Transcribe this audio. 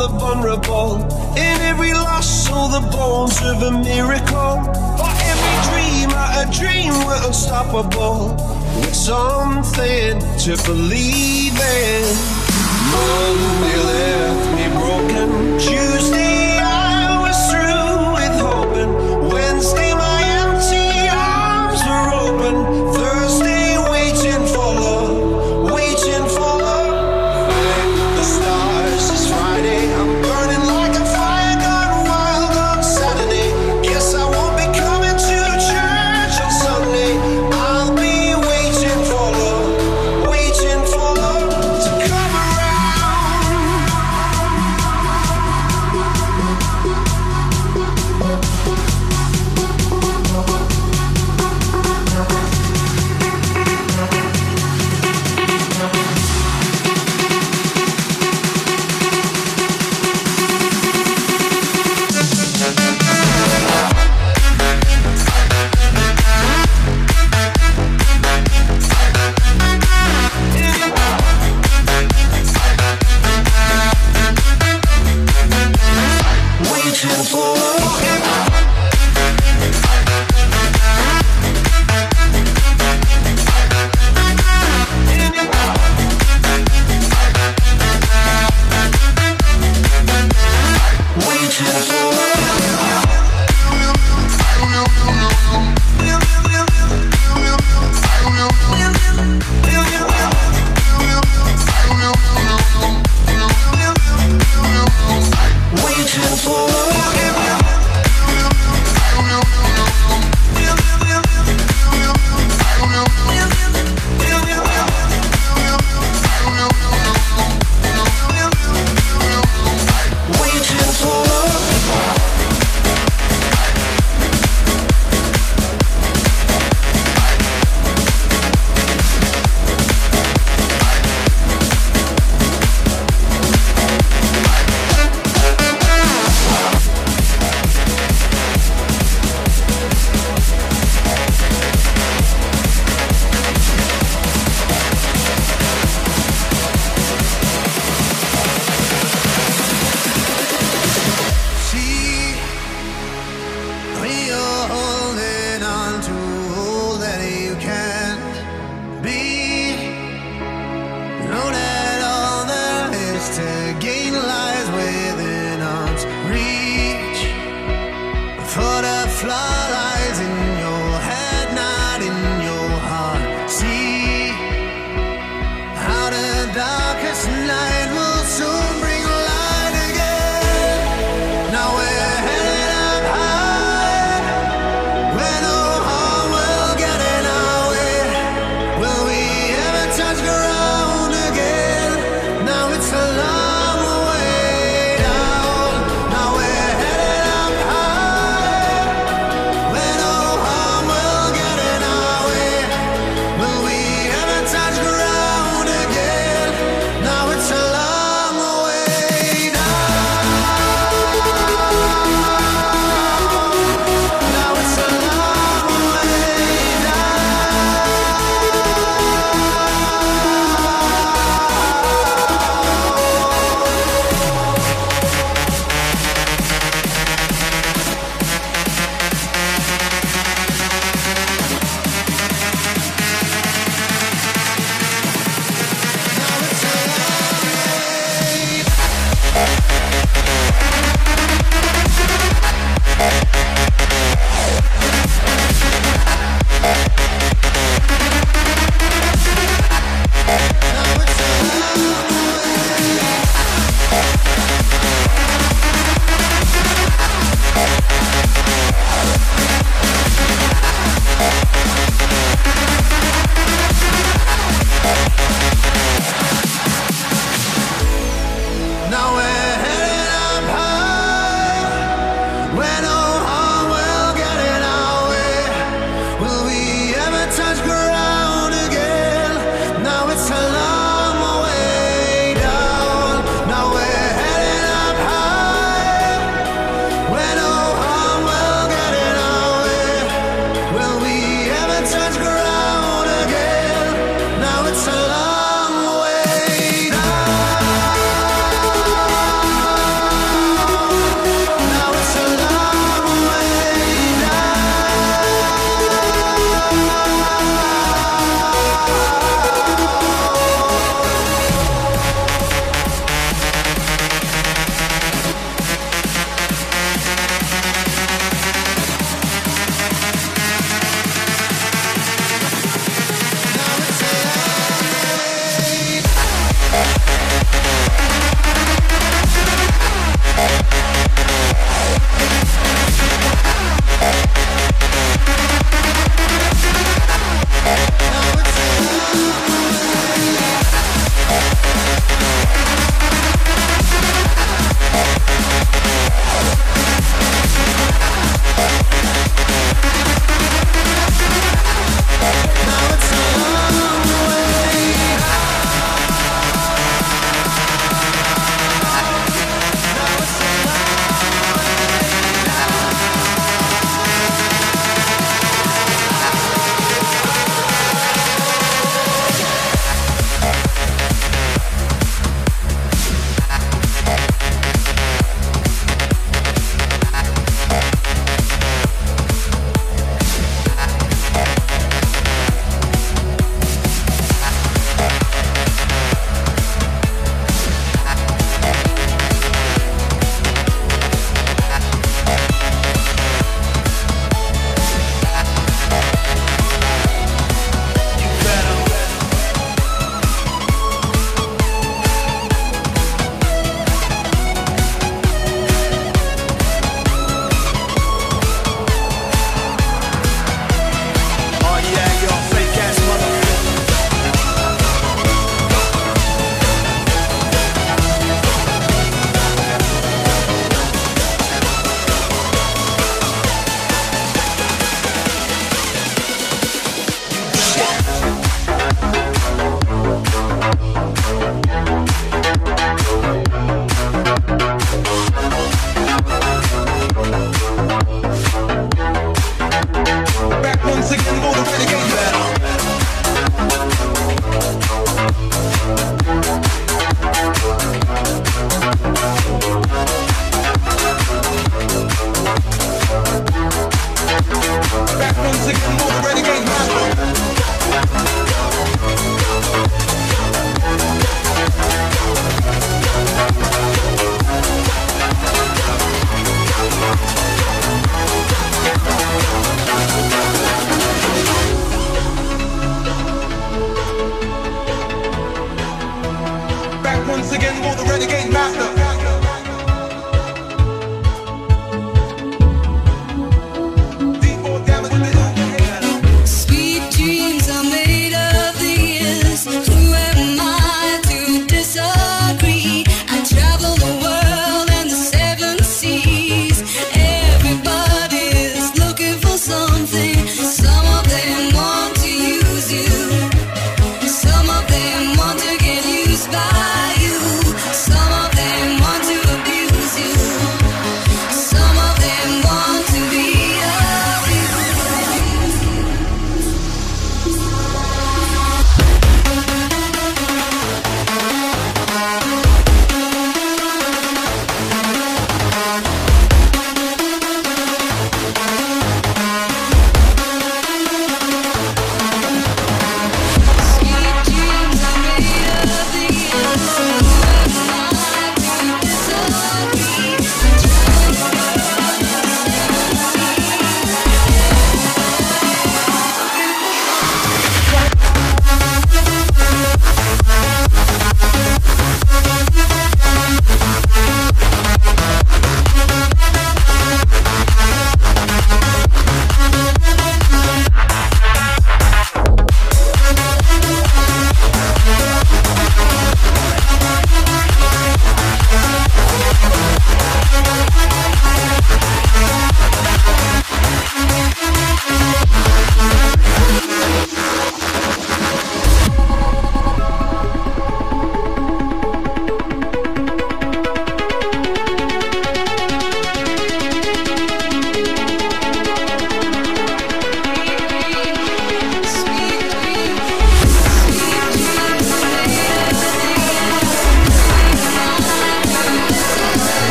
the vulnerable. In every loss, all the bones of a miracle. For every dreamer, a dream we're unstoppable. With something to believe in. Monday left me broken. Tuesday.